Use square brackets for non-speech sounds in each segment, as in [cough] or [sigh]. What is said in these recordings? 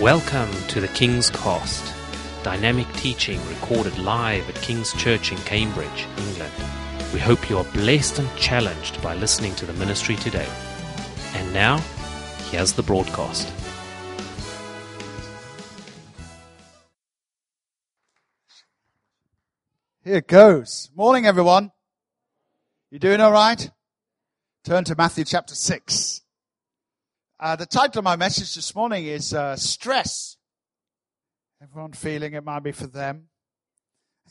Welcome to the King's Cost, dynamic teaching recorded live at King's Church in Cambridge, England. We hope you are blessed and challenged by listening to the ministry today. And now, here's the broadcast. Here goes. Morning, everyone. You doing all right? Turn to Matthew chapter 6. Uh, the title of my message this morning is uh, Stress. Everyone feeling it might be for them?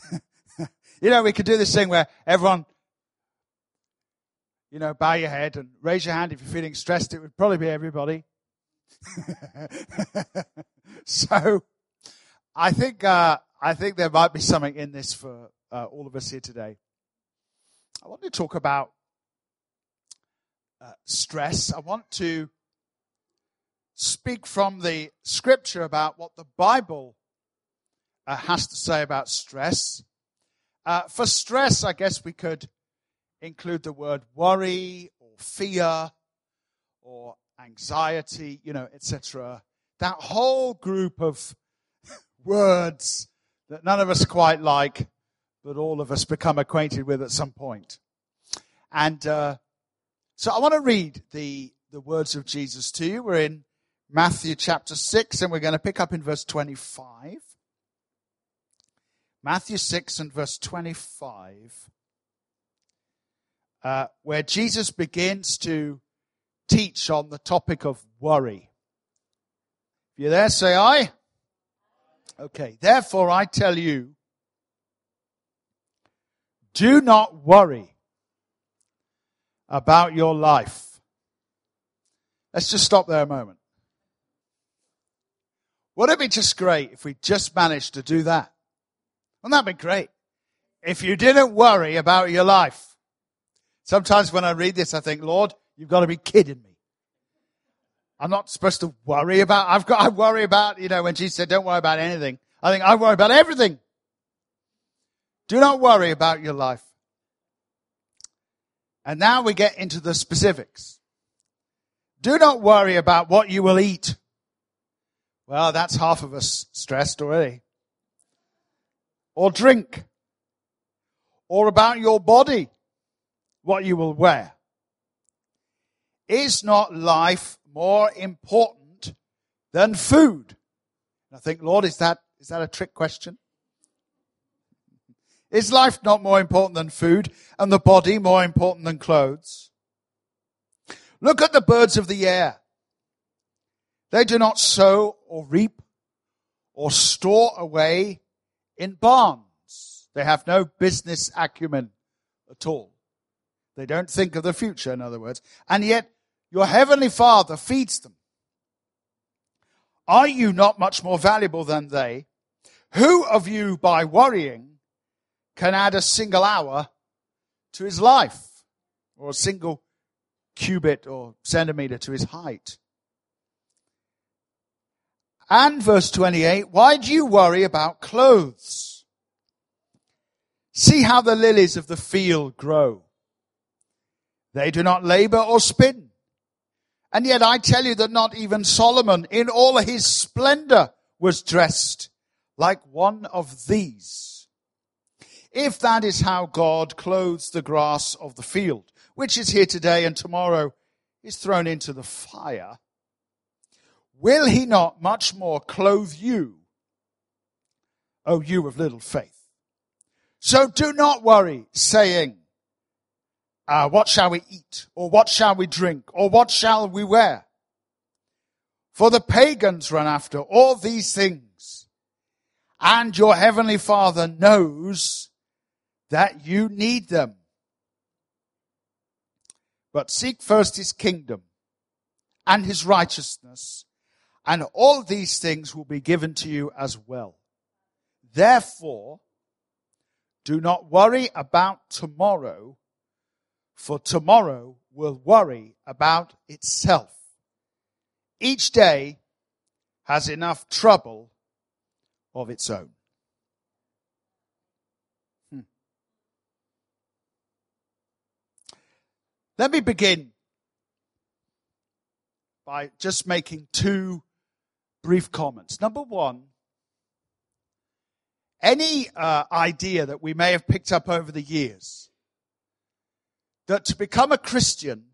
[laughs] you know, we could do this thing where everyone, you know, bow your head and raise your hand if you're feeling stressed. It would probably be everybody. [laughs] so, I think uh, I think there might be something in this for uh, all of us here today. I want to talk about uh, stress. I want to speak from the scripture about what the Bible uh, has to say about stress. Uh, for stress, I guess we could include the word worry or fear or anxiety, you know, etc. That whole group of [laughs] words that none of us quite like but all of us become acquainted with at some point. And uh, so I want to read the, the words of Jesus to you. We're in Matthew chapter 6, and we're going to pick up in verse 25. Matthew 6 and verse 25, uh, where Jesus begins to teach on the topic of worry. If you're there, say I. Okay, therefore I tell you, do not worry about your life. Let's just stop there a moment. Wouldn't it be just great if we just managed to do that? Wouldn't that be great? If you didn't worry about your life. Sometimes when I read this, I think, Lord, you've got to be kidding me. I'm not supposed to worry about, I've got, I worry about, you know, when Jesus said, don't worry about anything. I think I worry about everything. Do not worry about your life. And now we get into the specifics. Do not worry about what you will eat. Well, that's half of us stressed already. Or drink. Or about your body, what you will wear. Is not life more important than food? I think, Lord, is that, is that a trick question? Is life not more important than food and the body more important than clothes? Look at the birds of the air. They do not sow or reap or store away in barns. They have no business acumen at all. They don't think of the future, in other words. And yet, your heavenly Father feeds them. Are you not much more valuable than they? Who of you, by worrying, can add a single hour to his life or a single cubit or centimeter to his height. And verse 28, why do you worry about clothes? See how the lilies of the field grow. They do not labor or spin. And yet I tell you that not even Solomon in all his splendor was dressed like one of these. If that is how God clothes the grass of the field, which is here today and tomorrow is thrown into the fire, will he not much more clothe you, O you of little faith? So do not worry, saying, uh, what shall we eat? Or what shall we drink? Or what shall we wear? For the pagans run after all these things. And your heavenly father knows that you need them. But seek first his kingdom and his righteousness, and all these things will be given to you as well. Therefore, do not worry about tomorrow, for tomorrow will worry about itself. Each day has enough trouble of its own. Hmm. Let me begin by just making two brief comments. Number one, any uh, idea that we may have picked up over the years that to become a Christian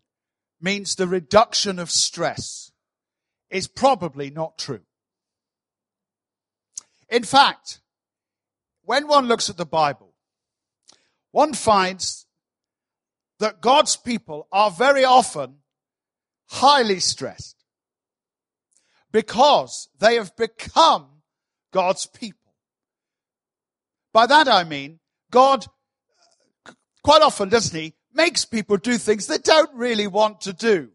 means the reduction of stress is probably not true. In fact, when one looks at the Bible, one finds that God's people are very often highly stressed because they have become God's people. By that I mean, God, quite often, doesn't he, makes people do things they don't really want to do.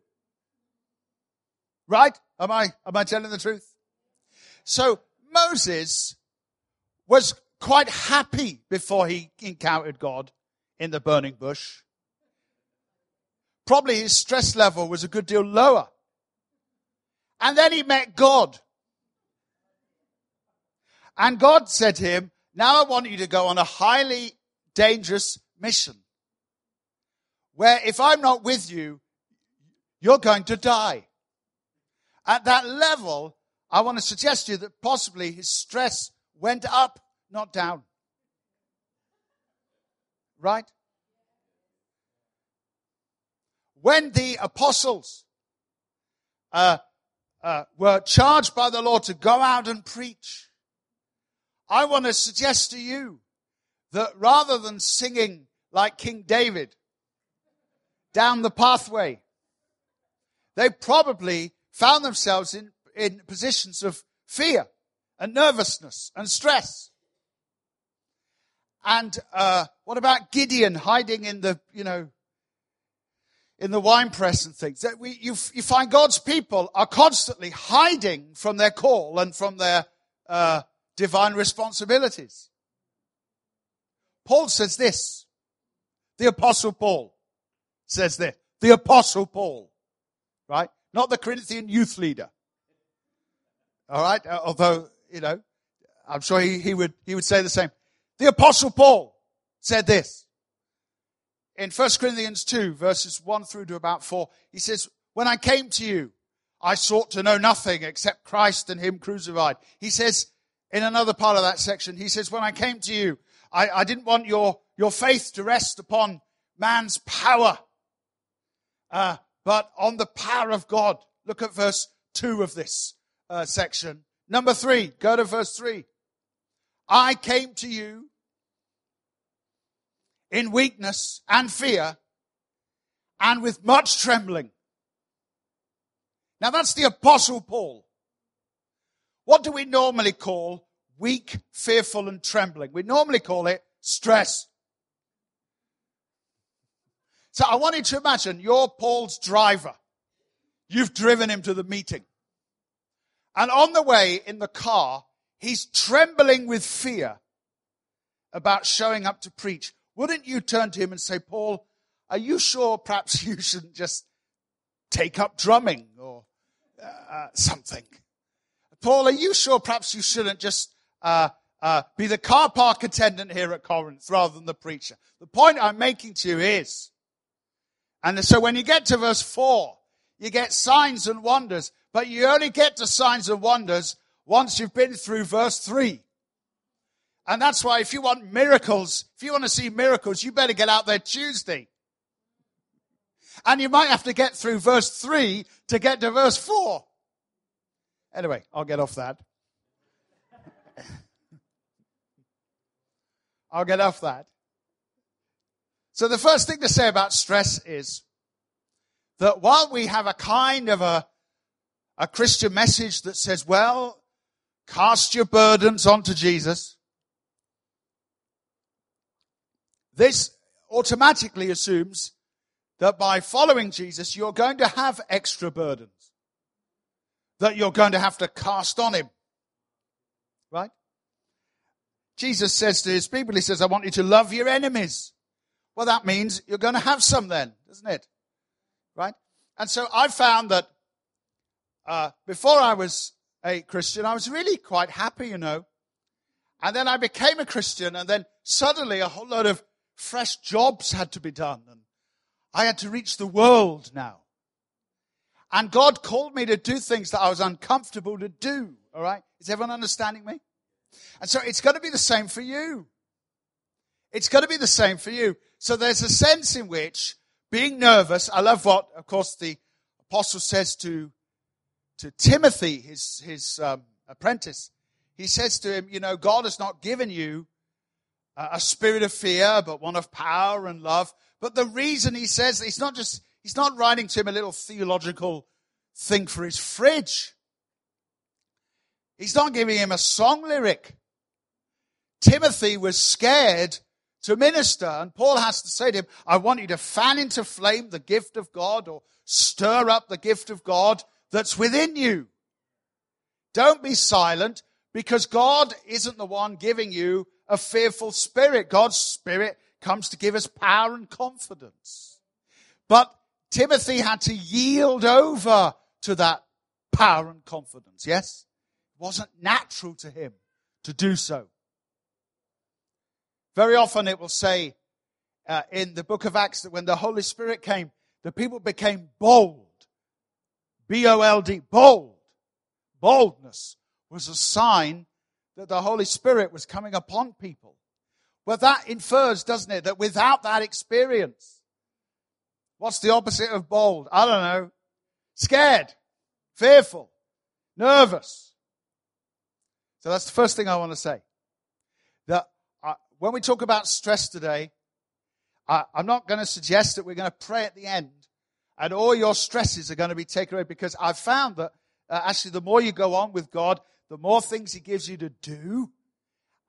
Right? Am I, am I telling the truth? So Moses was quite happy before he encountered God in the burning bush. Probably his stress level was a good deal lower. And then he met God. And God said to him, now I want you to go on a highly dangerous mission where if I'm not with you, you're going to die. At that level, I want to suggest to you that possibly his stress went up, not down. Right? When the apostles uh, uh, were charged by the Lord to go out and preach, I want to suggest to you that rather than singing like King David down the pathway, they probably found themselves in, in positions of fear and nervousness and stress. And uh, what about Gideon hiding in the, you know, in the wine press and things? That we, you, you find God's people are constantly hiding from their call and from their uh, divine responsibilities. Paul says this. The apostle Paul says this. The apostle Paul, right? Not the Corinthian youth leader. All right. Uh, although, you know, I'm sure he, he would, he would say the same. The apostle Paul said this in 1 Corinthians 2 verses 1 through to about 4. He says, when I came to you, I sought to know nothing except Christ and Him crucified. He says, in another part of that section, he says, when I came to you, I, I didn't want your, your faith to rest upon man's power, uh, but on the power of God. Look at verse two of this uh, section. Number three, go to verse three. I came to you in weakness and fear and with much trembling. Now that's the apostle Paul. What do we normally call weak, fearful, and trembling? We normally call it stress. So I want you to imagine you're Paul's driver. You've driven him to the meeting. And on the way in the car, he's trembling with fear about showing up to preach. Wouldn't you turn to him and say, Paul, are you sure perhaps [laughs] you shouldn't just take up drumming or uh, something? Paul, are you sure perhaps you shouldn't just uh, uh, be the car park attendant here at Corinth rather than the preacher? The point I'm making to you is, and so when you get to verse 4, you get signs and wonders, but you only get to signs and wonders once you've been through verse 3. And that's why if you want miracles, if you want to see miracles, you better get out there Tuesday. And you might have to get through verse 3 to get to verse 4. Anyway, I'll get off that. [laughs] I'll get off that. So the first thing to say about stress is that while we have a kind of a, a Christian message that says, well, cast your burdens onto Jesus, this automatically assumes that by following Jesus, you're going to have extra burdens that you're going to have to cast on him. Right? Jesus says to his people, he says, I want you to love your enemies. Well, that means you're going to have some then, doesn't it? Right? And so I found that uh, before I was a Christian, I was really quite happy, you know. And then I became a Christian, and then suddenly a whole lot of fresh jobs had to be done, and I had to reach the world now. And God called me to do things that I was uncomfortable to do. All right. Is everyone understanding me? And so it's going to be the same for you. It's going to be the same for you. So there's a sense in which being nervous, I love what, of course, the apostle says to, to Timothy, his, his um, apprentice. He says to him, you know, God has not given you a, spirit of fear, but one of power and love. But the reason he says, he's not just, he's not writing to him a little theological thing for his fridge. He's not giving him a song lyric. Timothy was scared to minister, and Paul has to say to him, I want you to fan into flame the gift of God or stir up the gift of God that's within you. Don't be silent because God isn't the one giving you a fearful spirit. God's spirit comes to give us power and confidence. But Timothy had to yield over to that power and confidence. Yes? It wasn't natural to him to do so. Very often it will say uh, in the book of Acts that when the Holy Spirit came, the people became bold. B-O-L-D, bold. Boldness was a sign that the Holy Spirit was coming upon people. Well, that infers, doesn't it, that without that experience, what's the opposite of bold? I don't know. Scared, fearful, nervous. So that's the first thing I want to say. That when we talk about stress today, I'm not going to suggest that we're going to pray at the end and all your stresses are going to be taken away because I've found that uh, actually the more you go on with God, the more things He gives you to do.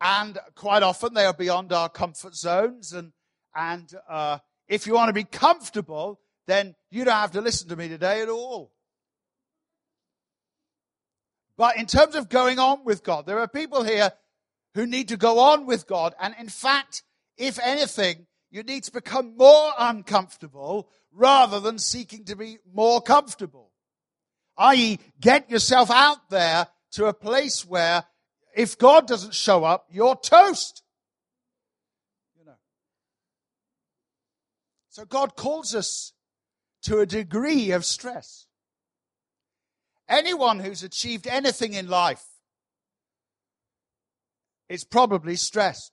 And quite often they are beyond our comfort zones. And, and uh, if you want to be comfortable, then you don't have to listen to me today at all. But in terms of going on with God, there are people here who need to go on with God. And in fact, if anything, you need to become more uncomfortable rather than seeking to be more comfortable. I.e., get yourself out there to a place where if God doesn't show up, you're toast. You know. So God calls us to a degree of stress. Anyone who's achieved anything in life is probably stressed.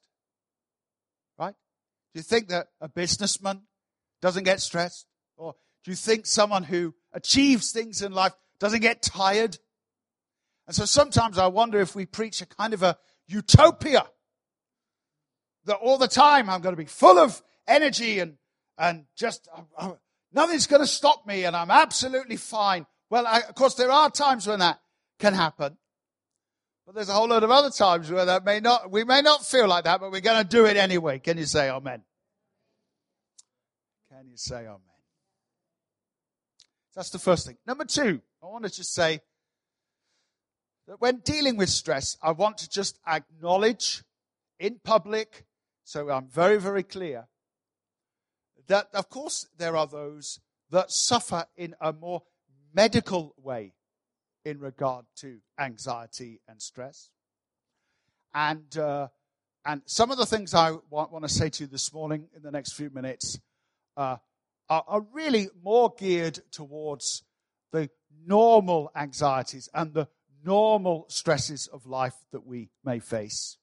Right? Do you think that a businessman doesn't get stressed? Or do you think someone who achieves things in life doesn't get tired? And so sometimes I wonder if we preach a kind of a utopia that all the time I'm going to be full of energy and, and just nothing's going to stop me and I'm absolutely fine. Well, I, of course, there are times when that can happen. But there's a whole lot of other times where that may not, we may not feel like that, but we're going to do it anyway. Can you say amen? Can you say amen? That's the first thing. Number two, I want to just say that when dealing with stress, I want to just acknowledge in public, so I'm very, very clear, that of course there are those that suffer in a more medical way in regard to anxiety and stress. And, uh, and some of the things I want, want, to say to you this morning in the next few minutes uh, are, are really more geared towards the normal anxieties and the normal stresses of life that we may face.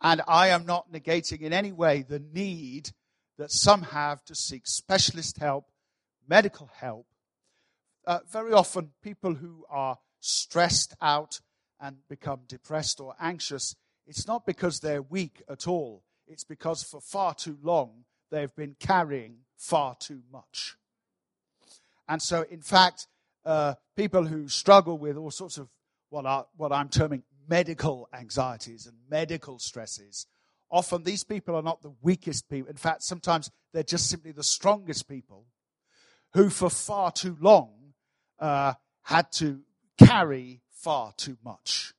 And I am not negating in any way the need that some have to seek specialist help, medical help, uh, very often people who are stressed out and become depressed or anxious, it's not because they're weak at all. It's because for far too long they've been carrying far too much. And so, in fact, uh, people who struggle with all sorts of what, are, what I'm terming medical anxieties and medical stresses, often these people are not the weakest people. In fact, sometimes they're just simply the strongest people who, for far too long, uh, had to carry far too much.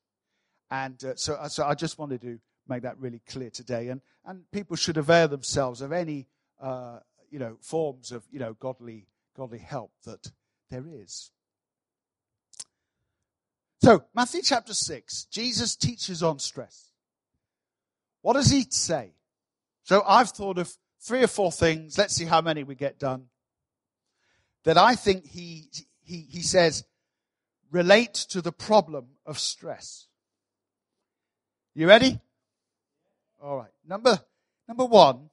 And uh, so, uh, so I just wanted to make that really clear today. And, and people should avail themselves of any, uh, you know, forms of, you know, godly, godly help that there is. So, Matthew chapter 6, Jesus teaches on stress. What does he say? So, I've thought of three or four things. Let's see how many we get done. That I think he he, he says, relate to the problem of stress. You ready? All right. Number, number one,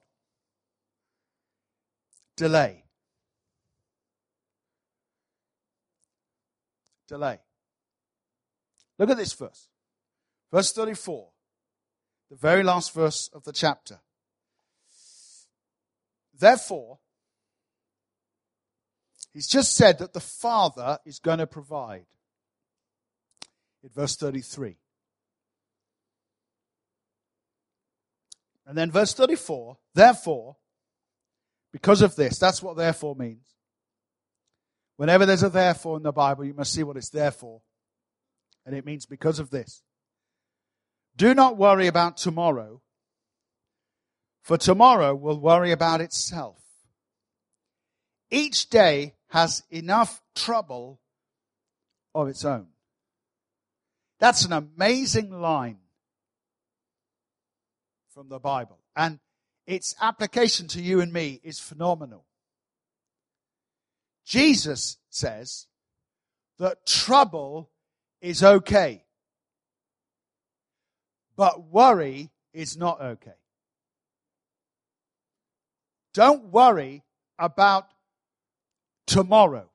delay. Delay. Look at this verse. Verse 34. The very last verse of the chapter. Therefore, he's just said that the Father is going to provide. In verse 33. And then verse 34, therefore, because of this, that's what therefore means. Whenever there's a therefore in the Bible, you must see what it's there for. And it means because of this. Do not worry about tomorrow, for tomorrow will worry about itself. Each day has enough trouble of its own. That's an amazing line from the Bible. And its application to you and me is phenomenal. Jesus says that trouble is okay, but worry is not okay. Don't worry about tomorrow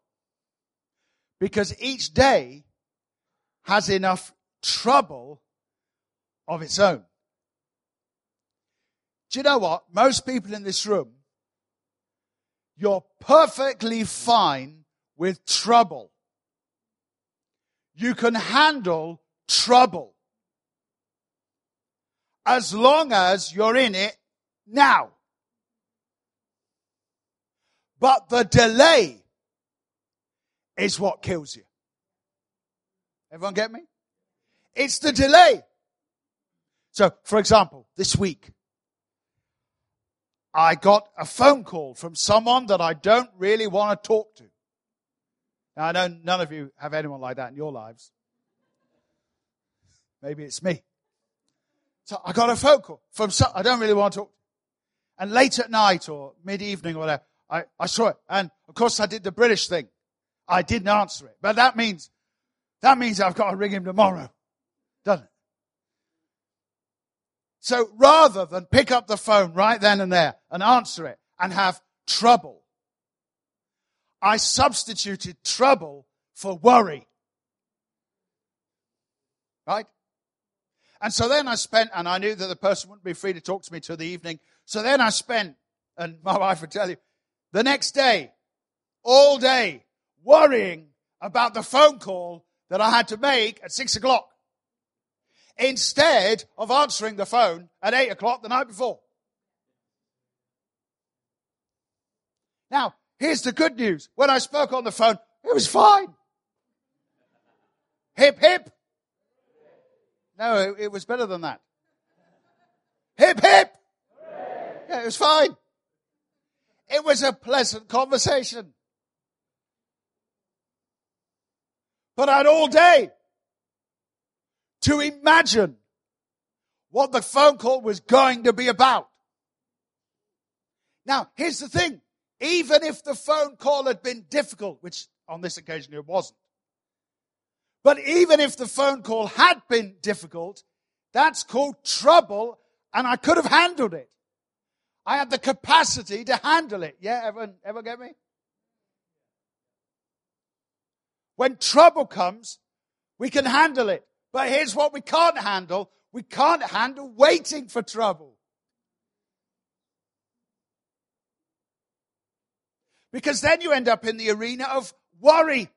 because each day has enough trouble of its own. Do you know what? Most people in this room, you're perfectly fine with trouble. You can handle trouble as long as you're in it now. But the delay is what kills you. Everyone get me? It's the delay. So, for example, this week, I got a phone call from someone that I don't really want to talk to. Now, I know none of you have anyone like that in your lives. Maybe it's me. So I got a phone call from some, I don't really want to talk. And late at night or mid-evening or whatever, I, I saw it. And of course I did the British thing. I didn't answer it. But that means, that means I've got to ring him tomorrow. Doesn't it? So rather than pick up the phone right then and there and answer it and have trouble, I substituted trouble for worry. Right? And so then I spent, and I knew that the person wouldn't be free to talk to me till the evening. So then I spent, and [laughs] my wife would tell you, the next day, all day, worrying about the phone call that I had to make at six o'clock instead of answering the phone at 8 o'clock the night before. Now, here's the good news. When I spoke on the phone, it was fine. Hip, hip. No, it, it was better than that. Hip, hip. Yeah, it was fine. It was a pleasant conversation. But I had all day to imagine what the phone call was going to be about. Now, here's the thing. Even if the phone call had been difficult, which on this occasion it wasn't, but even if the phone call had been difficult, that's called trouble and I could have handled it. I had the capacity to handle it. Yeah, ever, ever get me? When trouble comes, we can handle it. But here's what we can't handle. We can't handle waiting for trouble. Because then you end up in the arena of worry.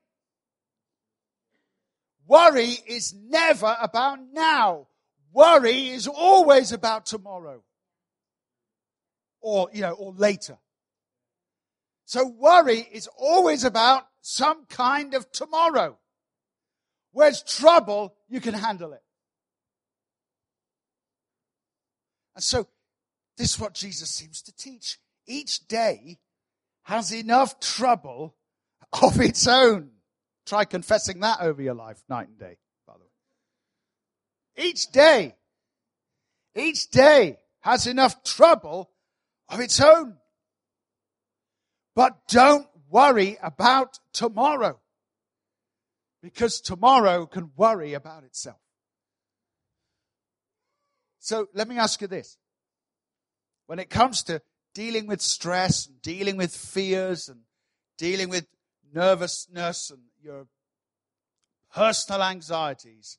Worry is never about now. Worry is always about tomorrow. Or, you know, or later. So worry is always about some kind of tomorrow. Where's trouble, you can handle it. And so, this is what Jesus seems to teach. Each day has enough trouble of its own. Try confessing that over your life, night and day, by the way. Each day, each day has enough trouble of its own. But don't worry about tomorrow. because tomorrow can worry about itself. So let me ask you this. When it comes to dealing with stress, and dealing with fears, and dealing with nervousness and your personal anxieties,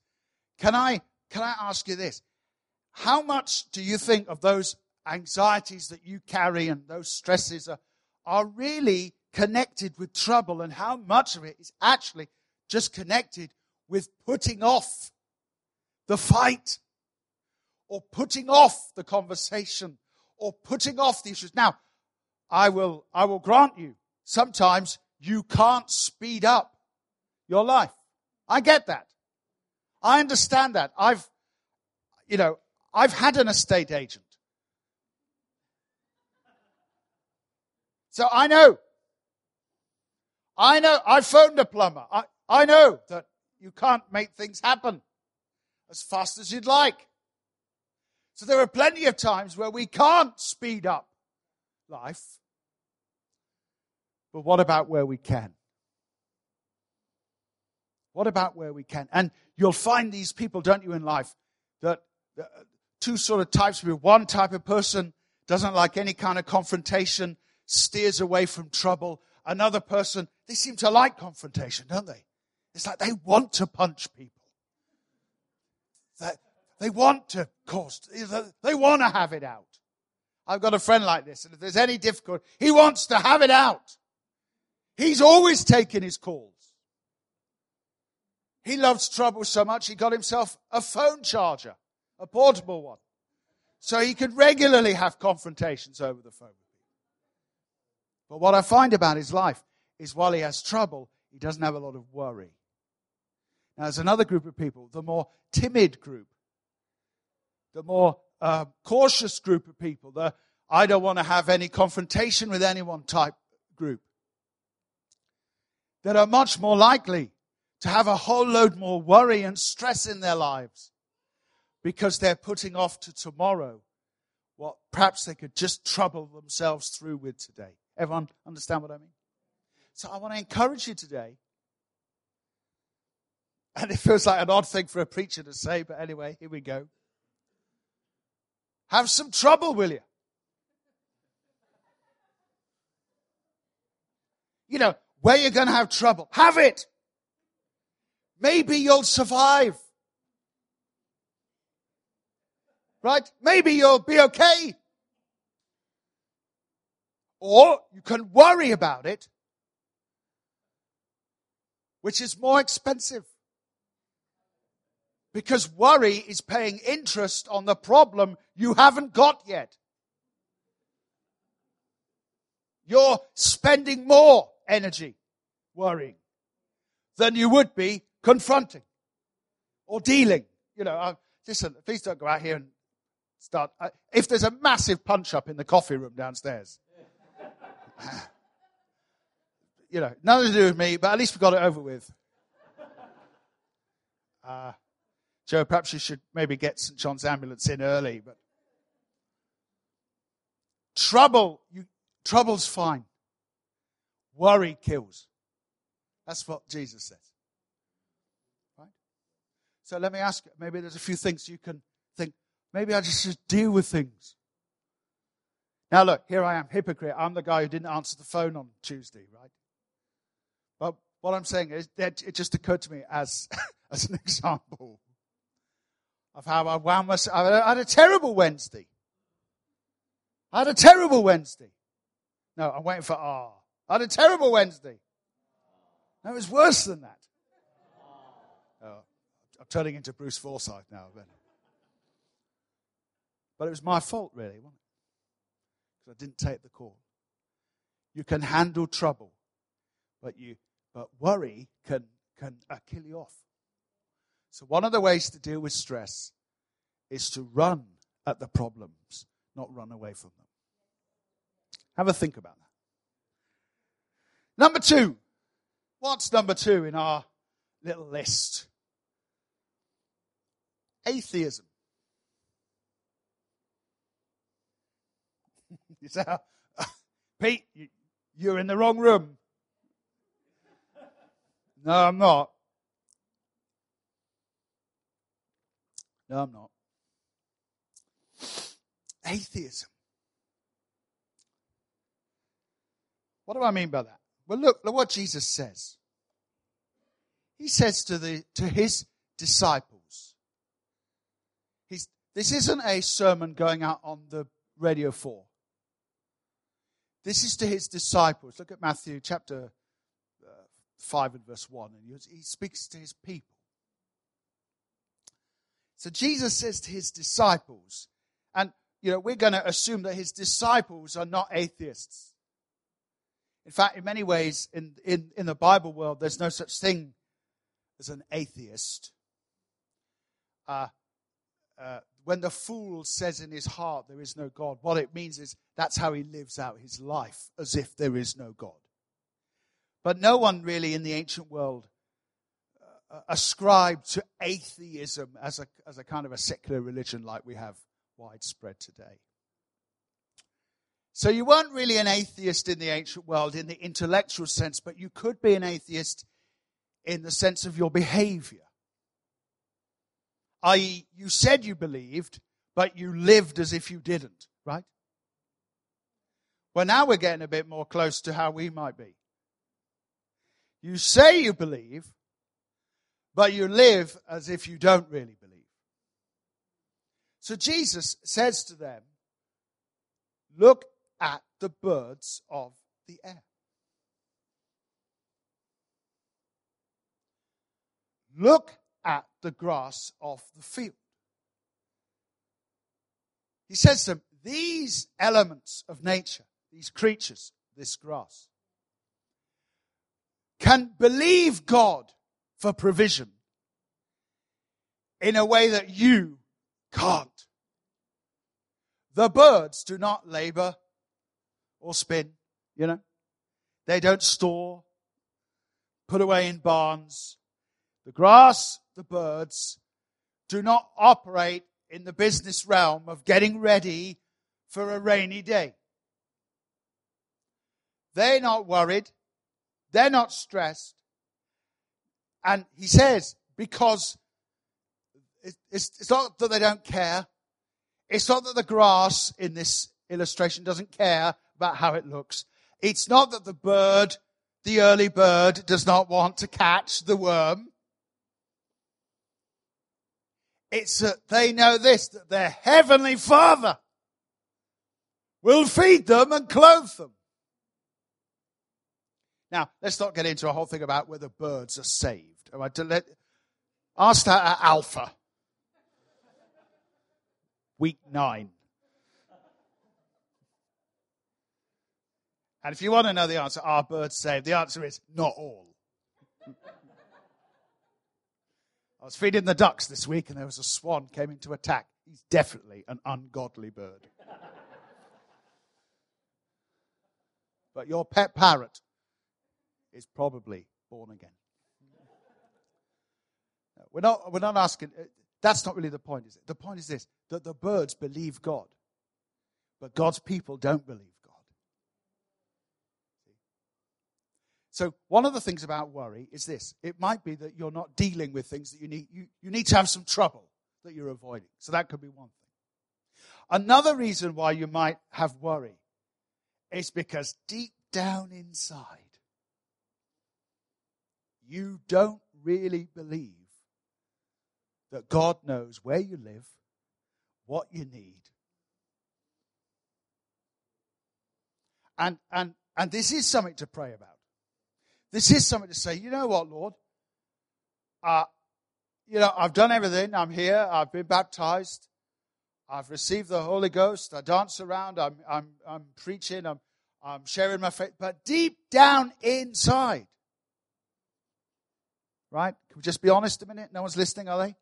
can I, can I ask you this? How much do you think of those anxieties that you carry and those stresses are, are really connected with trouble and how much of it is actually just connected with putting off the fight or putting off the conversation or putting off the issues. Now, I will, I will grant you, sometimes you can't speed up your life. I get that. I understand that. I've, you know, I've had an estate agent. So I know. I know. I phoned a plumber. I, I know that you can't make things happen as fast as you'd like. So there are plenty of times where we can't speed up life. But what about where we can? What about where we can? And you'll find these people, don't you, in life, that uh, two sort of types of people. One type of person doesn't like any kind of confrontation, steers away from trouble. Another person, they seem to like confrontation, don't they? It's like they want to punch people. They, they want to cause, they want to have it out. I've got a friend like this, and if there's any difficulty, he wants to have it out. He's always taking his calls. He loves trouble so much, he got himself a phone charger, a portable one. So he could regularly have confrontations over the phone. But what I find about his life is while he has trouble, he doesn't have a lot of worry. Now, there's another group of people, the more timid group, the more uh, cautious group of people, the I don't want to have any confrontation with anyone type group, that are much more likely to have a whole load more worry and stress in their lives because they're putting off to tomorrow what perhaps they could just trouble themselves through with today. Everyone understand what I mean? So I want to encourage you today and it feels like an odd thing for a preacher to say, but anyway, here we go. Have some trouble, will you? You know, where you're going to have trouble, have it. Maybe you'll survive. Right? Maybe you'll be okay. Or you can worry about it, which is more expensive. Because worry is paying interest on the problem you haven't got yet. You're spending more energy worrying than you would be confronting or dealing. You know, uh, listen, please don't go out here and start. Uh, if there's a massive punch up in the coffee room downstairs, [laughs] you know, nothing to do with me, but at least we got it over with. Uh, Joe, perhaps you should maybe get St. John's ambulance in early, but trouble, you, trouble's fine. Worry kills. That's what Jesus says. Right? So let me ask you, maybe there's a few things you can think, maybe I just should deal with things. Now look, here I am, hypocrite. I'm the guy who didn't answer the phone on Tuesday, right? But what I'm saying is that it just occurred to me as, [laughs] as an example of how I wound myself. I had a terrible Wednesday. I had a terrible Wednesday. No, I'm waiting for R. I had a terrible Wednesday. No, it was worse than that. Oh, I'm turning into Bruce Forsyth now. Then. But it was my fault, really, wasn't it? Because I didn't take the call. You can handle trouble, but you, but worry can can uh, kill you off. So, one of the ways to deal with stress is to run at the problems, not run away from them. Have a think about that. Number two. What's number two in our little list? Atheism. [laughs] [laughs] you say, Pete, you're in the wrong room. No, I'm not. No, I'm not. Atheism. What do I mean by that? Well, look, look what Jesus says. He says to the to his disciples. He's, this isn't a sermon going out on the radio 4. This is to his disciples. Look at Matthew chapter uh, 5 and verse 1. And he speaks to his people. So Jesus says to his disciples, and you know, we're going to assume that his disciples are not atheists. In fact, in many ways, in, in, in the Bible world, there's no such thing as an atheist. Uh, uh, when the fool says in his heart there is no God, what it means is that's how he lives out his life, as if there is no God. But no one really in the ancient world ascribed to atheism as a, as a kind of a secular religion like we have widespread today. So you weren't really an atheist in the ancient world in the intellectual sense, but you could be an atheist in the sense of your behavior. I.e., you said you believed, but you lived as if you didn't, right? Well, now we're getting a bit more close to how we might be. You say you believe, but you live as if you don't really believe. So Jesus says to them, Look at the birds of the air. Look at the grass of the field. He says to them, these elements of nature, these creatures, this grass, can believe God for provision in a way that you can't. The birds do not labor or spin, you know. They don't store, put away in barns. The grass, the birds, do not operate in the business realm of getting ready for a rainy day. They're not worried. They're not stressed. And he says, because it's, not that they don't care. It's not that the grass in this illustration doesn't care about how it looks. It's not that the bird, the early bird, does not want to catch the worm. It's that they know this, that their heavenly father will feed them and clothe them. Now, let's not get into a whole thing about whether birds are saved. All right, let, ask that at Alpha. Week nine. And if you want to know the answer, are birds saved? The answer is not all. I was feeding the ducks this week and there was a swan came into attack. He's definitely an ungodly bird. but your pet parrot is probably born again. We're not, we're not asking, uh, that's not really the point, is it? The point is this that the birds believe God, but God's people don't believe God. So one of the things about worry is this. It might be that you're not dealing with things that you need, you, you need to have some trouble that you're avoiding. So that could be one thing. Another reason why you might have worry is because deep down inside, you don't really believe that God knows where you live, what you need. And, and, and this is something to pray about. This is something to say, you know what, Lord? Uh, you know, I've done everything. I'm here. I've been baptized. I've received the Holy Ghost. I dance around. I'm, I'm, I'm preaching. I'm, I'm sharing my faith. But deep down inside, right? Can we just be honest a minute? No one's listening, are they?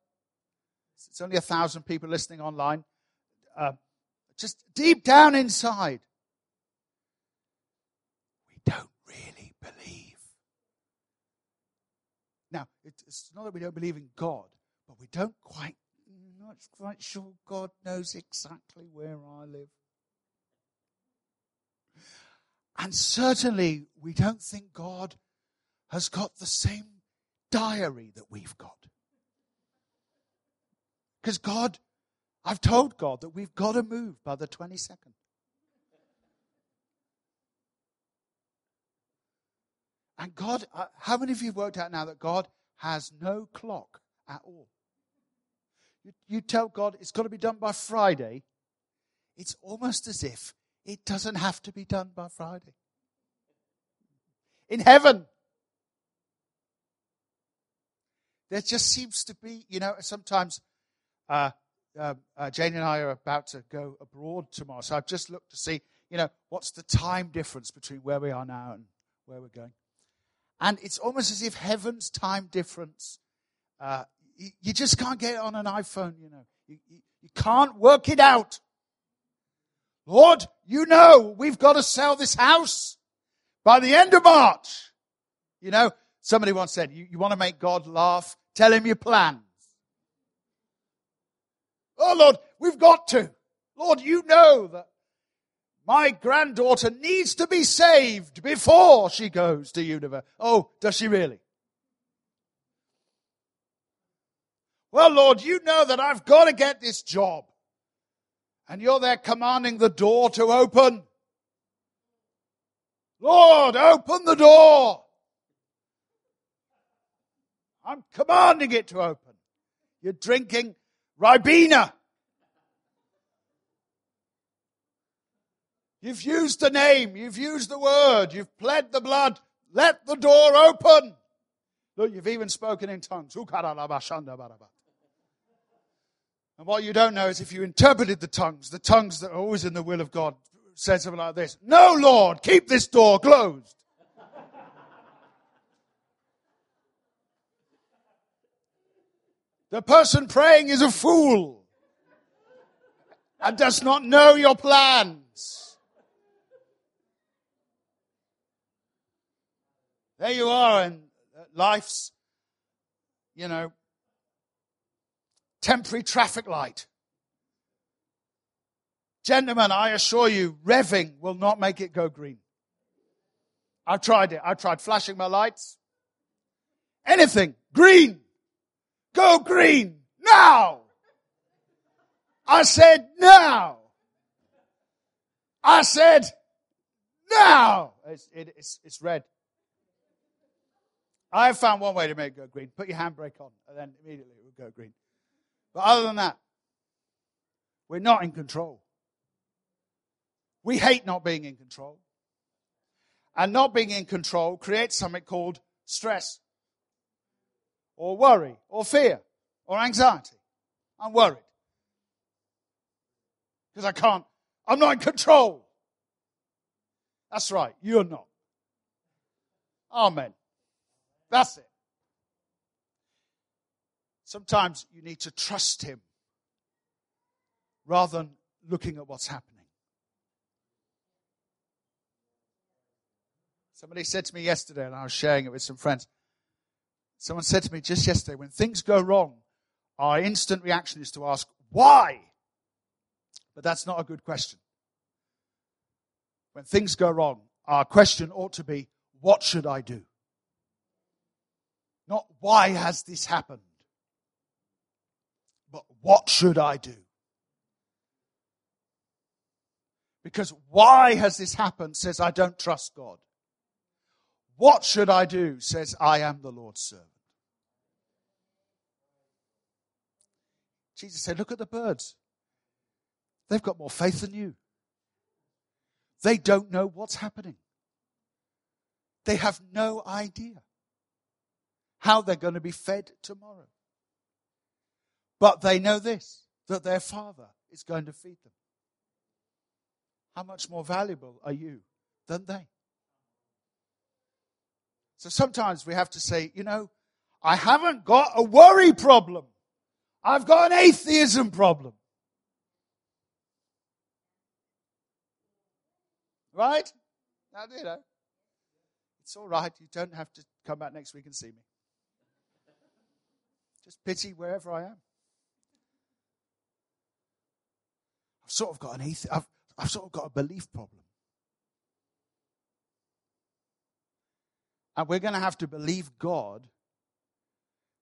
It's only a thousand people listening online. Uh, just deep down inside, we don't really believe. Now, it's not that we don't believe in God, but we don't quite, not quite sure God knows exactly where I live. And certainly we don't think God has got the same diary that we've got. Because God, I've told God that we've got to move by the 22nd. And God, uh, how many of you worked out now that God has no clock at all? You, you tell God it's got to be done by Friday. It's almost as if it doesn't have to be done by Friday. In heaven, there just seems to be, you know, sometimes uh, uh, uh, Jane and I are about to go abroad tomorrow. So I've just looked to see, you know, what's the time difference between where we are now and where we're going. And it's almost as if heaven's time difference, uh, you, you, just can't get it on an iPhone, you know. You, you, you can't work it out. Lord, you know we've got to sell this house by the end of March. You know, somebody once said, you, you want to make God laugh? Tell him your plans. Oh Lord, we've got to. Lord, you know that my granddaughter needs to be saved before she goes to university. Oh, does she really? Well, Lord, you know that I've got to get this job. And you're there commanding the door to open. Lord, open the door. I'm commanding it to open. You're drinking Ribena. You've used the name, you've used the word, you've pled the blood. Let the door open. Look, you've even spoken in tongues. And what you don't know is if you interpreted the tongues, the tongues that are always in the will of God, said something like this No, Lord, keep this door closed. The person praying is a fool and does not know your plans. There you are, and life's, you know, temporary traffic light. Gentlemen, I assure you, revving will not make it go green. I've tried it. I've tried flashing my lights. Anything. Green. Go green. Now. I said now. I said now. It's, it, it's, it's red. I found one way to make it go green. Put your handbrake on, and then immediately it will go green. But other than that, we're not in control. We hate not being in control. And not being in control creates something called stress, or worry, or fear, or anxiety. I'm worried. Because I can't, I'm not in control. That's right, you're not. Amen. That's it. Sometimes you need to trust Him rather than looking at what's happening. Somebody said to me yesterday, and I was sharing it with some friends. Someone said to me just yesterday, when things go wrong, our instant reaction is to ask, why? But that's not a good question. When things go wrong, our question ought to be, what should I do? Not why has this happened, but what should I do? Because why has this happened says I don't trust God. What should I do says I am the Lord's servant. Jesus said, Look at the birds. They've got more faith than you. They don't know what's happening. They have no idea how they're going to be fed tomorrow. But they know this that their father is going to feed them. How much more valuable are you than they? So sometimes we have to say, you know, I haven't got a worry problem. I've got an atheism problem. Right? Now, you know, it's all right. You don't have to come back next week and see me. Just pity wherever I am. I've sort of got an athe- I've, I've sort of got a belief problem. And we're going to have to believe God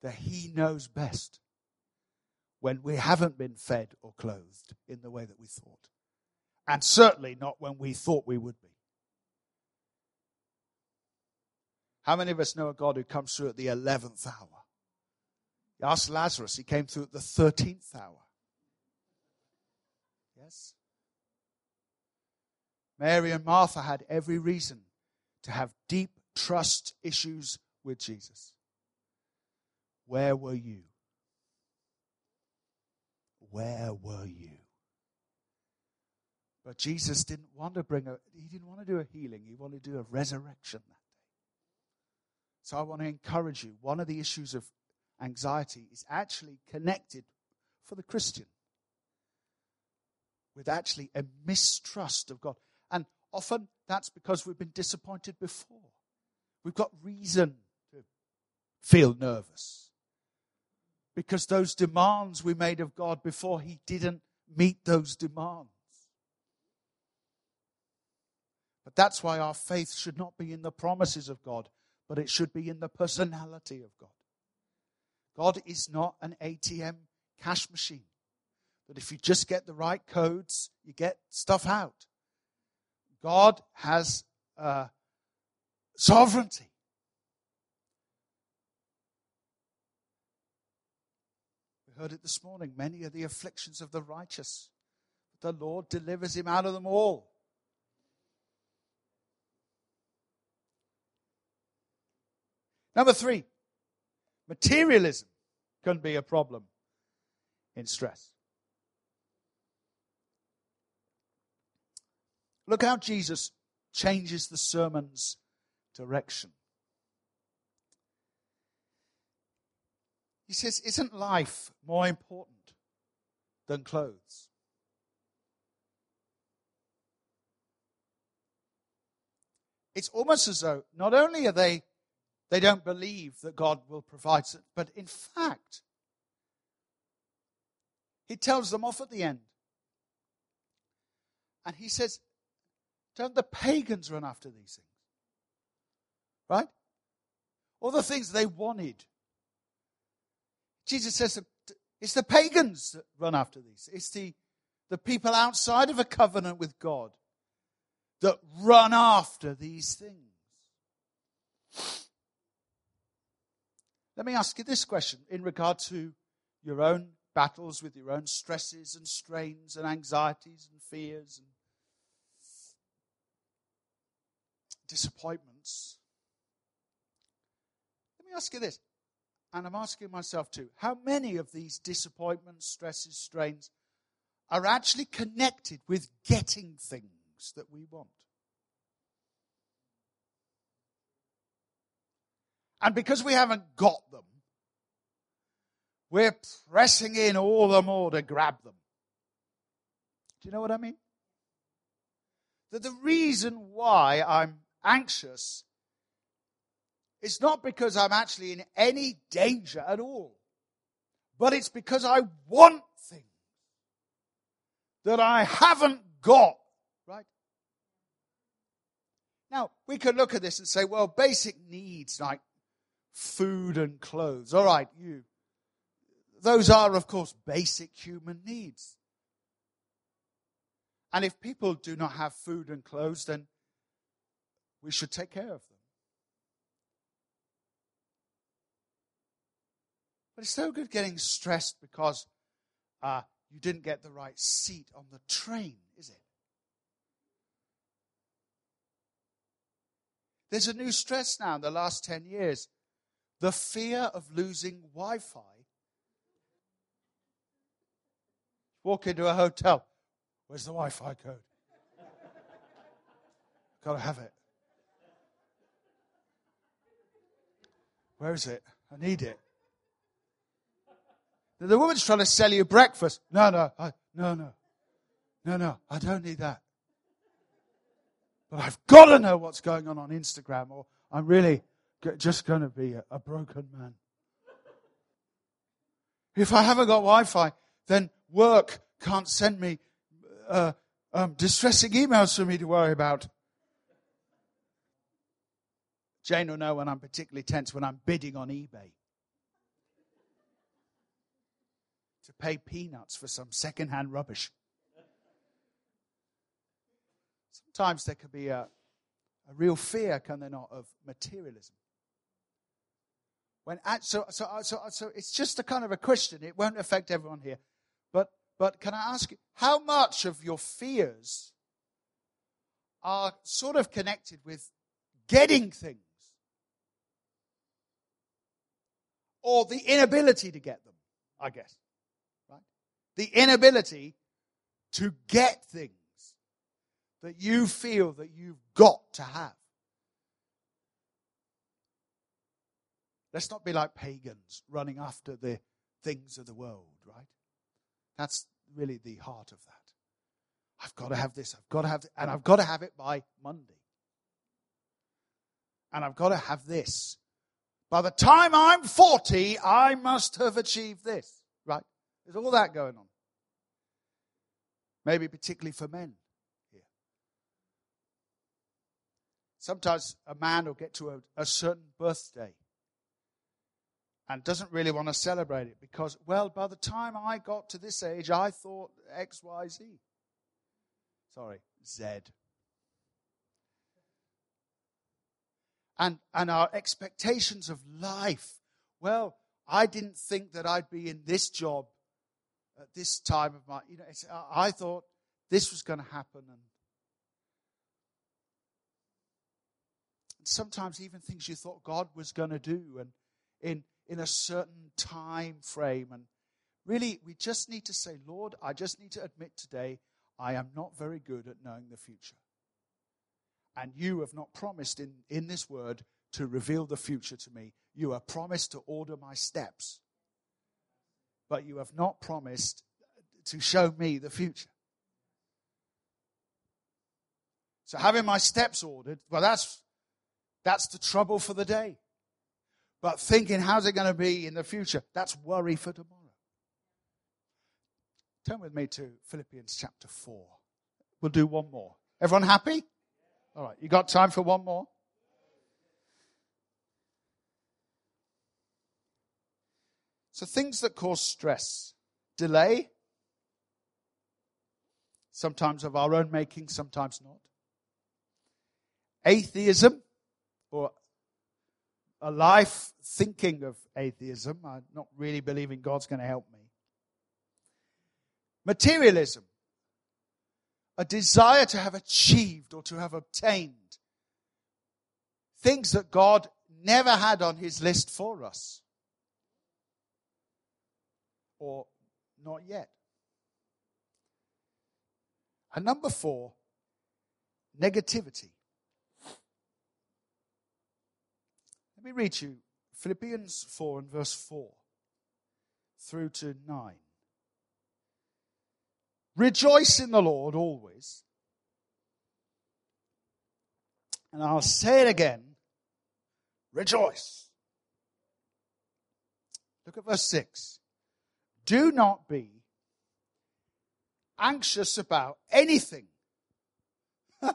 that He knows best. When we haven't been fed or clothed in the way that we thought. And certainly not when we thought we would be. How many of us know a God who comes through at the 11th hour? You ask Lazarus, he came through at the 13th hour. Yes? Mary and Martha had every reason to have deep trust issues with Jesus. Where were you? Where were you? But Jesus didn't want to bring a, he didn't want to do a healing. He wanted to do a resurrection that day. So I want to encourage you. One of the issues of anxiety is actually connected for the Christian with actually a mistrust of God. And often that's because we've been disappointed before. We've got reason to feel nervous because those demands we made of God before, He didn't meet those demands. But that's why our faith should not be in the promises of God, but it should be in the personality of God. God is not an ATM cash machine. That if you just get the right codes, you get stuff out. God has uh, sovereignty. We heard it this morning. Many are the afflictions of the righteous, but the Lord delivers him out of them all. Number three, materialism can be a problem in stress. Look how Jesus changes the sermon's direction. He says, Isn't life more important than clothes? It's almost as though not only are they they don't believe that God will provide, but in fact, he tells them off at the end. And he says, Don't the pagans run after these things? Right? All the things they wanted. Jesus says it's the pagans that run after these. It's the, the people outside of a covenant with God that run after these things. Let me ask you this question in regard to your own battles with your own stresses and strains and anxieties and fears and disappointments. Let me ask you this, and I'm asking myself too how many of these disappointments, stresses, strains are actually connected with getting things that we want? And because we haven't got them, we're pressing in all the more to grab them. Do you know what I mean? That the reason why I'm anxious is not because I'm actually in any danger at all, but it's because I want things that I haven't got, right? Now, we could look at this and say, well, basic needs like food and clothes. All right, you. Those are, of course, basic human needs. And if people do not have food and clothes, then we should take care of them. But it's no good getting stressed because uh, you didn't get the right seat on the train, is it? There's a new stress now in the last 10 years the fear of losing Wi Fi. Walk into a hotel. Where's the Wi Fi code? [laughs] Gotta have it. Where is it? I need it. The woman's trying to sell you breakfast. No, no, I, no, no. No, no, I don't need that. But I've got to know what's going on on Instagram, or I'm really just going to be a, a broken man. If I haven't got Wi Fi, then work can't send me uh, um, distressing emails for me to worry about. Jane will know when I'm particularly tense when I'm bidding on eBay. To pay peanuts for some second-hand rubbish. Sometimes there could be a, a real fear, can there not, of materialism. When so, so, so, so it's just a kind of a question. It won't affect everyone here. But, but can I ask you, how much of your fears are sort of connected with getting things? Or the inability to get them, I guess. The inability to get things that you feel that you've got to have. Let's not be like pagans running after the things of the world, right? That's really the heart of that. I've got to have this, I've got to have it, and I've got to have it by Monday. And I've got to have this. By the time I'm 40, I must have achieved this? There's all that going on. Maybe particularly for men here. Sometimes a man will get to a, a certain birthday and doesn't really want to celebrate it because, well, by the time I got to this age, I thought X, Y, Z. Sorry, Z. And, and our expectations of life. Well, I didn't think that I'd be in this job at this time of my, you know, I thought this was going to happen. And sometimes even things you thought God was going to do. And in, in a certain time frame. And really, we just need to say, Lord, I just need to admit today, I am not very good at knowing the future. And you have not promised in, in this word to reveal the future to me. You have promised to order my steps. But you have not promised to show me the future. So having my steps ordered, well, that's, that's the trouble for the day. But thinking, how's it going to be in the future? That's worry for tomorrow. Turn with me to Philippians chapter 4. We'll do one more. Everyone happy? All right, you got time for one more? So, things that cause stress delay, sometimes of our own making, sometimes not. Atheism, or a life thinking of atheism. I'm not really believing God's going to help me. Materialism, a desire to have achieved or to have obtained things that God never had on his list for us. Or not yet. And number four, negativity. Let me read you Philippians 4 and verse 4 through to 9. Rejoice in the Lord always. And I'll say it again rejoice. Look at verse 6. Do not be anxious about anything. [laughs]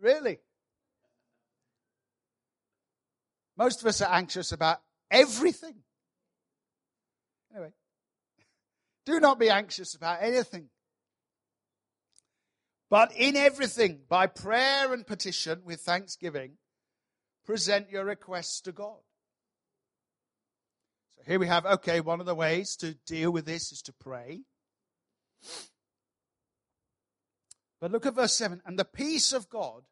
really? Most of us are anxious about everything. Anyway, [laughs] do not be anxious about anything. But in everything, by prayer and petition with thanksgiving, present your requests to God. So here we have, okay, one of the ways to deal with this is to pray. But look at verse 7 and the peace of God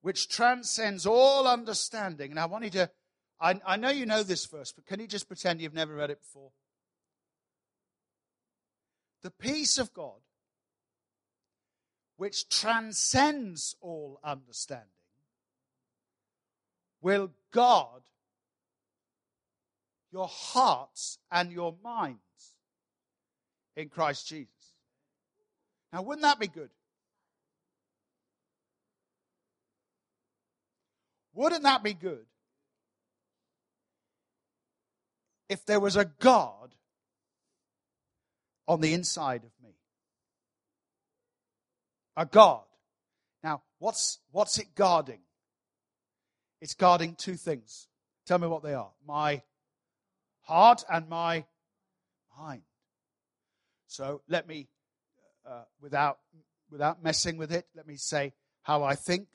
which transcends all understanding. And I want you to, I, I know you know this verse, but can you just pretend you've never read it before? The peace of God, which transcends all understanding, will guard your hearts and your minds in Christ Jesus. Now, wouldn't that be good? Wouldn't that be good? If there was a God on the inside of me. A God. Now, what's, what's it guarding? It's guarding two things. Tell me what they are. My heart and my mind. So let me, uh, without, without messing with it, let me say how I think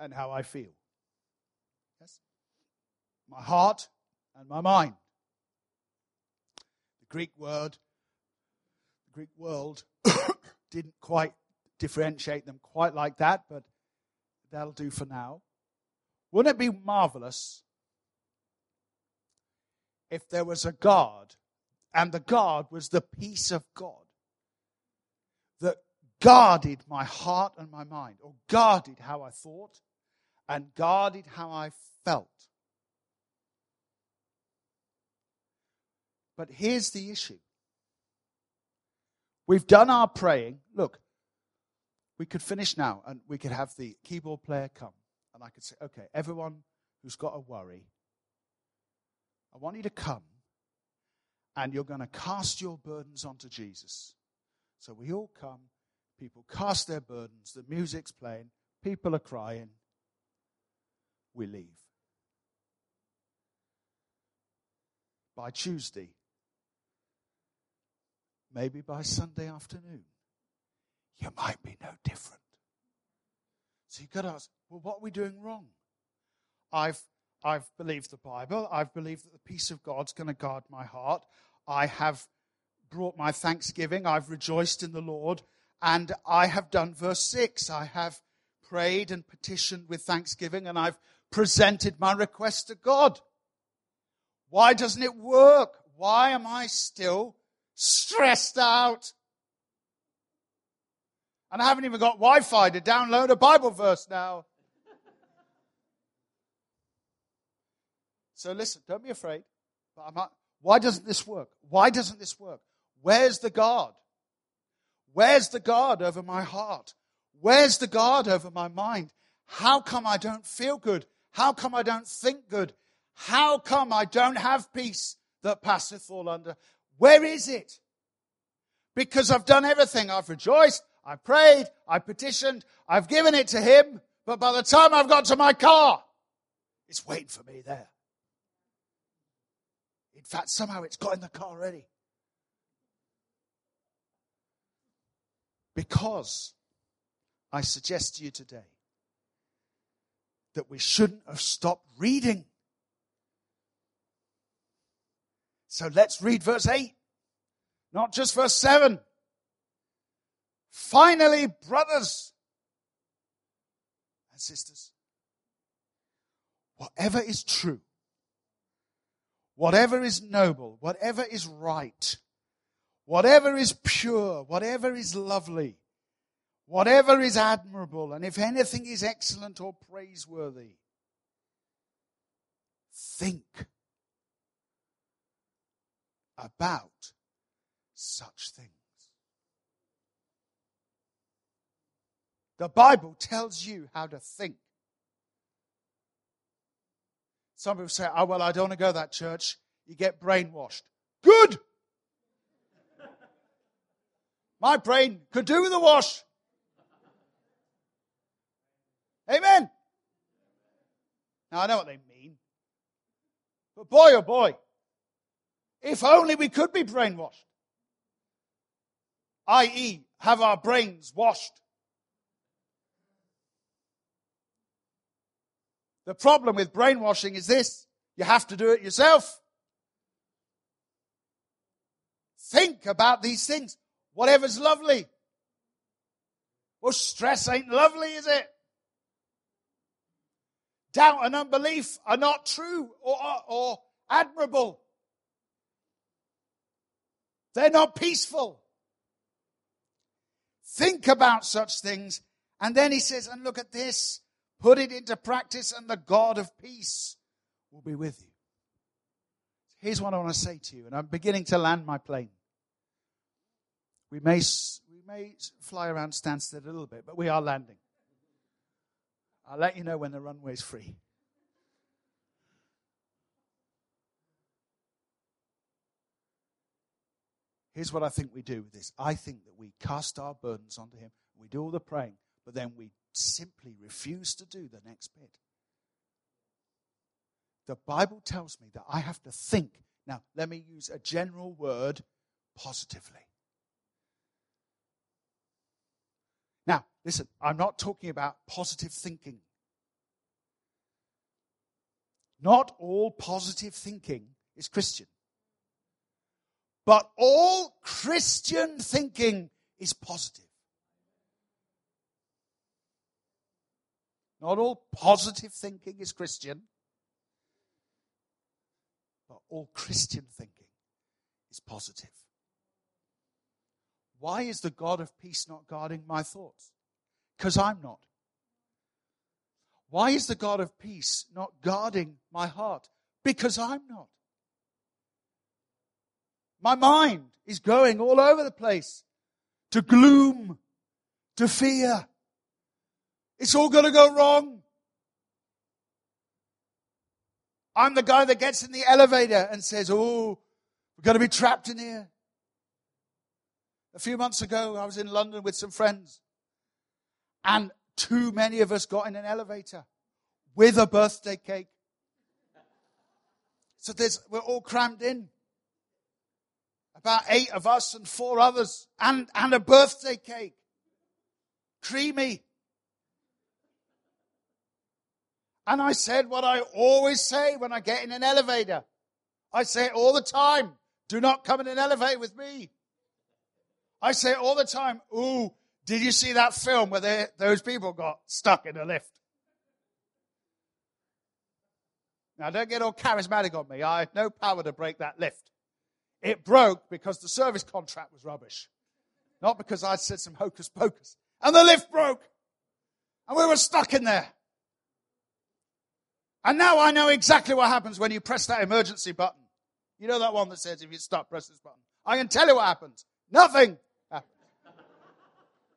and how I feel. Yes? My heart and my mind. The Greek word, the Greek world [coughs] didn't quite differentiate them quite like that, but that'll do for now. Wouldn't it be marvelous if there was a God and the God was the peace of God that guarded my heart and my mind, or guarded how I thought and guarded how I felt? But here's the issue. We've done our praying. Look, we could finish now and we could have the keyboard player come and I could say, okay, everyone who's got a worry, I want you to come and you're going to cast your burdens onto Jesus. So we all come, people cast their burdens, the music's playing, people are crying, we leave. By Tuesday, maybe by Sunday afternoon, you might be no different. So you've got to ask, well, what are we doing wrong? I've, I've believed the Bible. I've believed that the peace of God's going to guard my heart. I have brought my thanksgiving. I've rejoiced in the Lord. And I have done verse 6. I have prayed and petitioned with thanksgiving and I've presented my request to God. Why doesn't it work? Why am I still stressed out? And I haven't even got Wi Fi to download a Bible verse now. So listen, don't be afraid. Not, why doesn't this work? Why doesn't this work? Where's the God? Where's the God over my heart? Where's the God over my mind? How come I don't feel good? How come I don't think good? How come I don't have peace that passeth all under? Where is it? Because I've done everything. I've rejoiced. I prayed, I petitioned, I've given it to him, but by the time I've got to my car, it's waiting for me there. Fact, somehow it's got in the car already. Because I suggest to you today that we shouldn't have stopped reading. So let's read verse 8, not just verse 7. Finally, brothers and sisters, whatever is true, whatever is noble, whatever is right, whatever is pure, whatever is lovely, whatever is admirable, and if anything is excellent or praiseworthy, think about such things. The Bible tells you how to think. Some people say, oh, well, I don't want to go to that church. You get brainwashed. Good. My brain could do with a wash. Amen. Now, I know what they mean. But boy, oh boy, if only we could be brainwashed, i.e., have our brains washed The problem with brainwashing is this you have to do it yourself. Think about these things. Whatever's lovely. Well, stress ain't lovely, is it? Doubt and unbelief are not true or, or admirable. They're not peaceful. Think about such things. And then he says, and look at this. Put it into practice, and the God of peace will be with you. Here's what I want to say to you, and I'm beginning to land my plane. We may, we may fly around Stansted a little bit, but we are landing. I'll let you know when the runway's free. Here's what I think we do with this. I think that we cast our burdens onto Him. We do all the praying, but then we simply refuse to do the next bit. The Bible tells me that I have to think. Now, let me use a general word positively. Now, listen, I'm not talking about positive thinking. Not all positive thinking is Christian. But all Christian thinking is positive. Not all positive thinking is Christian, but all Christian thinking is positive. Why is the God of peace not guarding my thoughts? Because I'm not. Why is the God of peace not guarding my heart? Because I'm not. My mind is going all over the place to gloom, to fear. It's all going to go wrong. I'm the guy that gets in the elevator and says, Oh, we're going to be trapped in here. A few months ago, I was in London with some friends, and too many of us got in an elevator with a birthday cake. So there's, we're all crammed in. About eight of us and four others, and, and a birthday cake. Creamy. And I said what I always say when I get in an elevator. I say it all the time. Do not come in an elevator with me. I say it all the time, ooh, did you see that film where they, those people got stuck in a lift? Now, don't get all charismatic on me. I had no power to break that lift. It broke because the service contract was rubbish, not because I said some hocus pocus. And the lift broke, and we were stuck in there. And now I know exactly what happens when you press that emergency button. You know that one that says if you stop, press this button. I can tell you what happens. Nothing. Ah.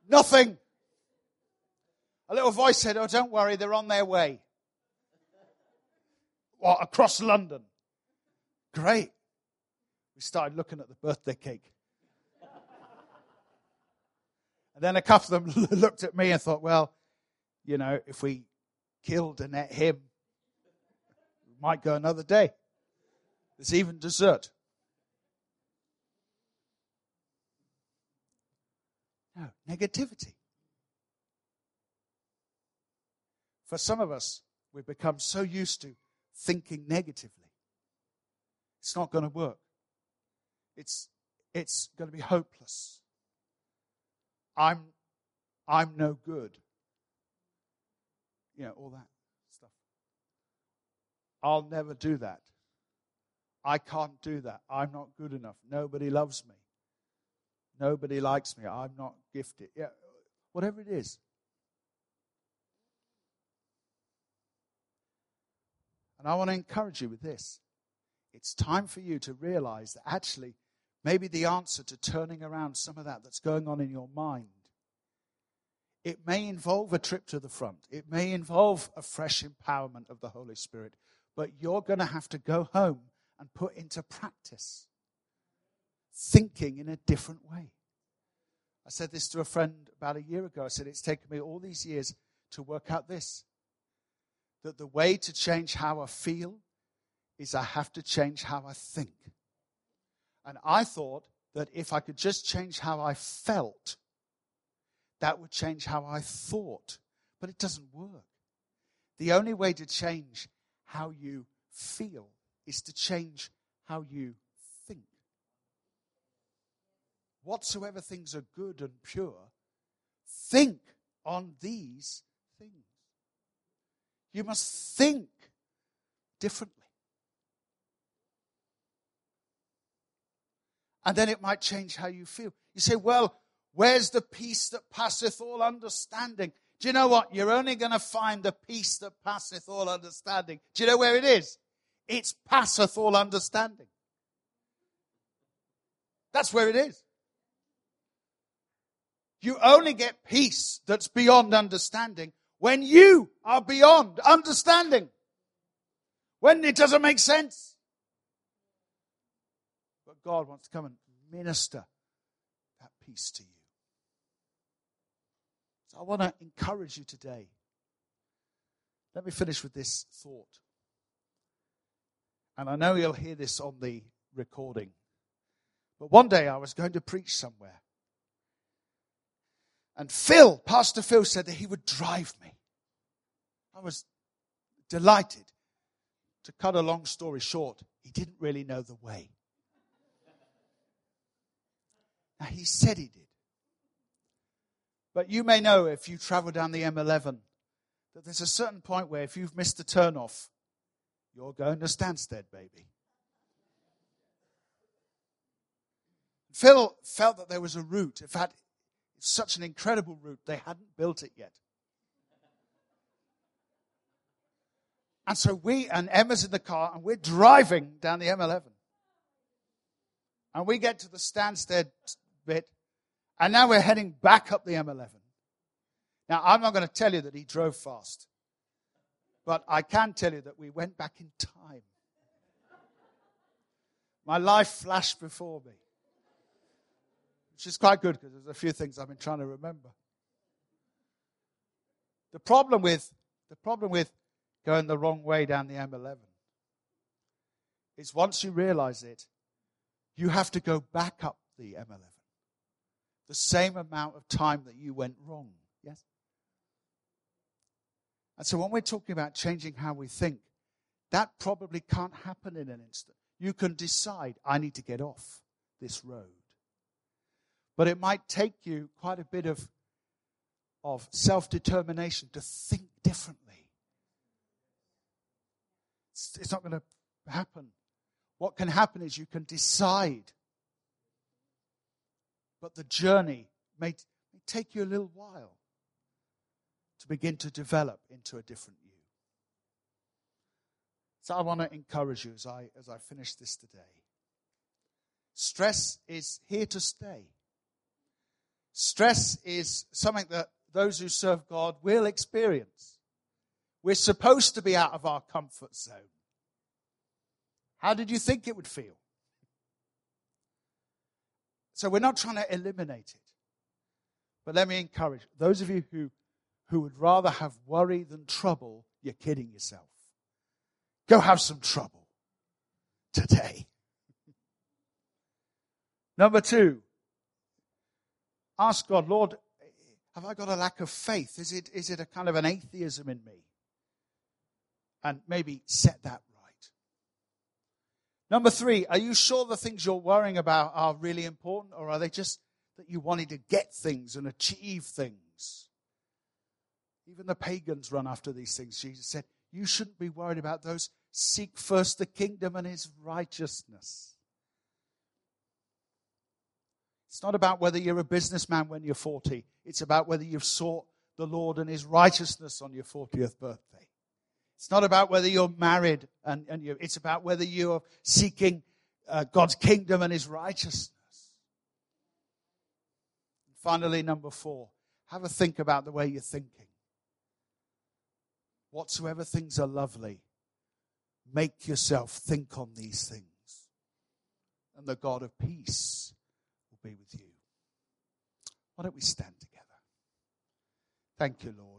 Nothing. A little voice said, Oh, don't worry, they're on their way. What, across London? Great. We started looking at the birthday cake. And then a couple of them [laughs] looked at me and thought, well, you know, if we killed and ate him, might go another day. There's even dessert. No, negativity. For some of us, we've become so used to thinking negatively. It's not going to work. It's, it's going to be hopeless. I'm, I'm no good. You know, all that. I'll never do that. I can't do that. I'm not good enough. Nobody loves me. Nobody likes me. I'm not gifted. Yeah, whatever it is. And I want to encourage you with this. It's time for you to realize that actually, maybe the answer to turning around some of that that's going on in your mind, it may involve a trip to the front. It may involve a fresh empowerment of the Holy Spirit. But you're going to have to go home and put into practice thinking in a different way. I said this to a friend about a year ago. I said, It's taken me all these years to work out this that the way to change how I feel is I have to change how I think. And I thought that if I could just change how I felt, that would change how I thought. But it doesn't work. The only way to change how you feel is to change how you think. Whatsoever things are good and pure, think on these things. You must think differently. And then it might change how you feel. You say, well, where's the peace that passeth all understanding? Do you know what? You're only going to find the peace that passeth all understanding. Do you know where it is? It's passeth all understanding. That's where it is. You only get peace that's beyond understanding when you are beyond understanding. When it doesn't make sense. But God wants to come and minister that peace to you. I want to encourage you today. Let me finish with this thought. And I know you'll hear this on the recording. But one day I was going to preach somewhere. And Phil, Pastor Phil, said that he would drive me. I was delighted. To cut a long story short, he didn't really know the way. Now, he said he did. But you may know if you travel down the M11 that there's a certain point where if you've missed the turnoff, you're going to Stansted, baby. Phil felt that there was a route. In fact, it's such an incredible route, they hadn't built it yet. And so we and Emma's in the car and we're driving down the M11. And we get to the Stansted bit and now we're heading back up the M11. Now, I'm not going to tell you that he drove fast, but I can tell you that we went back in time. My life flashed before me, which is quite good because there's a few things I've been trying to remember. The problem with the problem with going the wrong way down the M11 is once you realize it, you have to go back up the M11 the same amount of time that you went wrong. Yes? And so when we're talking about changing how we think, that probably can't happen in an instant. You can decide, I need to get off this road. But it might take you quite a bit of, of self determination to think differently. It's, it's not going to happen. What can happen is you can decide but the journey may, may take you a little while to begin to develop into a different you. So I want to encourage you as I, as I finish this today. Stress is here to stay. Stress is something that those who serve God will experience. We're supposed to be out of our comfort zone. How did you think it would feel? So we're not trying to eliminate it. But let me encourage those of you who, who would rather have worry than trouble, you're kidding yourself. Go have some trouble today. Number two, ask God, Lord, have I got a lack of faith? Is it, is it a kind of an atheism in me? And maybe set that Number three, are you sure the things you're worrying about are really important, or are they just that you wanted to get things and achieve things? Even the pagans run after these things. Jesus said, You shouldn't be worried about those. Seek first the kingdom and his righteousness. It's not about whether you're a businessman when you're 40, it's about whether you've sought the Lord and his righteousness on your 40th birthday. It's not about whether you're married and, and you, it's about whether you're seeking uh, God's kingdom and his righteousness. And finally, number four, have a think about the way you're thinking. Whatsoever things are lovely, make yourself think on these things. And the God of peace will be with you. Why don't we stand together? Thank you, Lord.